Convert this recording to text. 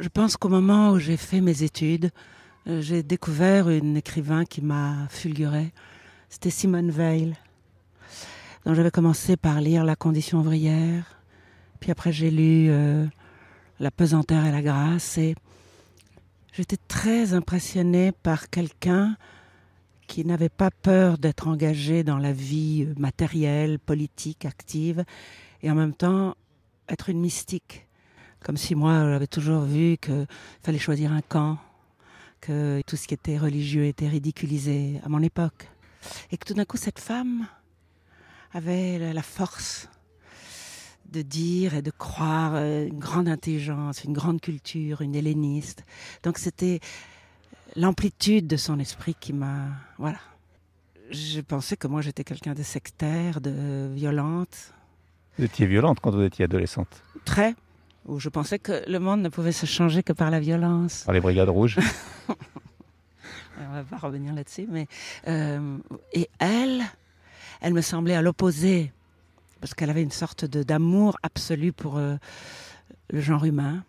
Je pense qu'au moment où j'ai fait mes études, euh, j'ai découvert une écrivain qui m'a fulguré. C'était Simone Veil. Donc j'avais commencé par lire La condition ouvrière, puis après j'ai lu euh, La pesanteur et la grâce, et j'étais très impressionnée par quelqu'un qui n'avait pas peur d'être engagé dans la vie matérielle, politique, active, et en même temps être une mystique. Comme si moi, j'avais toujours vu qu'il fallait choisir un camp, que tout ce qui était religieux était ridiculisé à mon époque. Et que tout d'un coup, cette femme avait la force de dire et de croire euh, une grande intelligence, une grande culture, une helléniste. Donc c'était l'amplitude de son esprit qui m'a... Voilà. Je pensais que moi j'étais quelqu'un de sectaire, de violente. Vous étiez violente quand vous étiez adolescente? Très. Où je pensais que le monde ne pouvait se changer que par la violence. Par les brigades rouges On va pas revenir là-dessus, mais... Euh, et elle, elle me semblait à l'opposé, parce qu'elle avait une sorte d'amour absolu pour euh, le genre humain.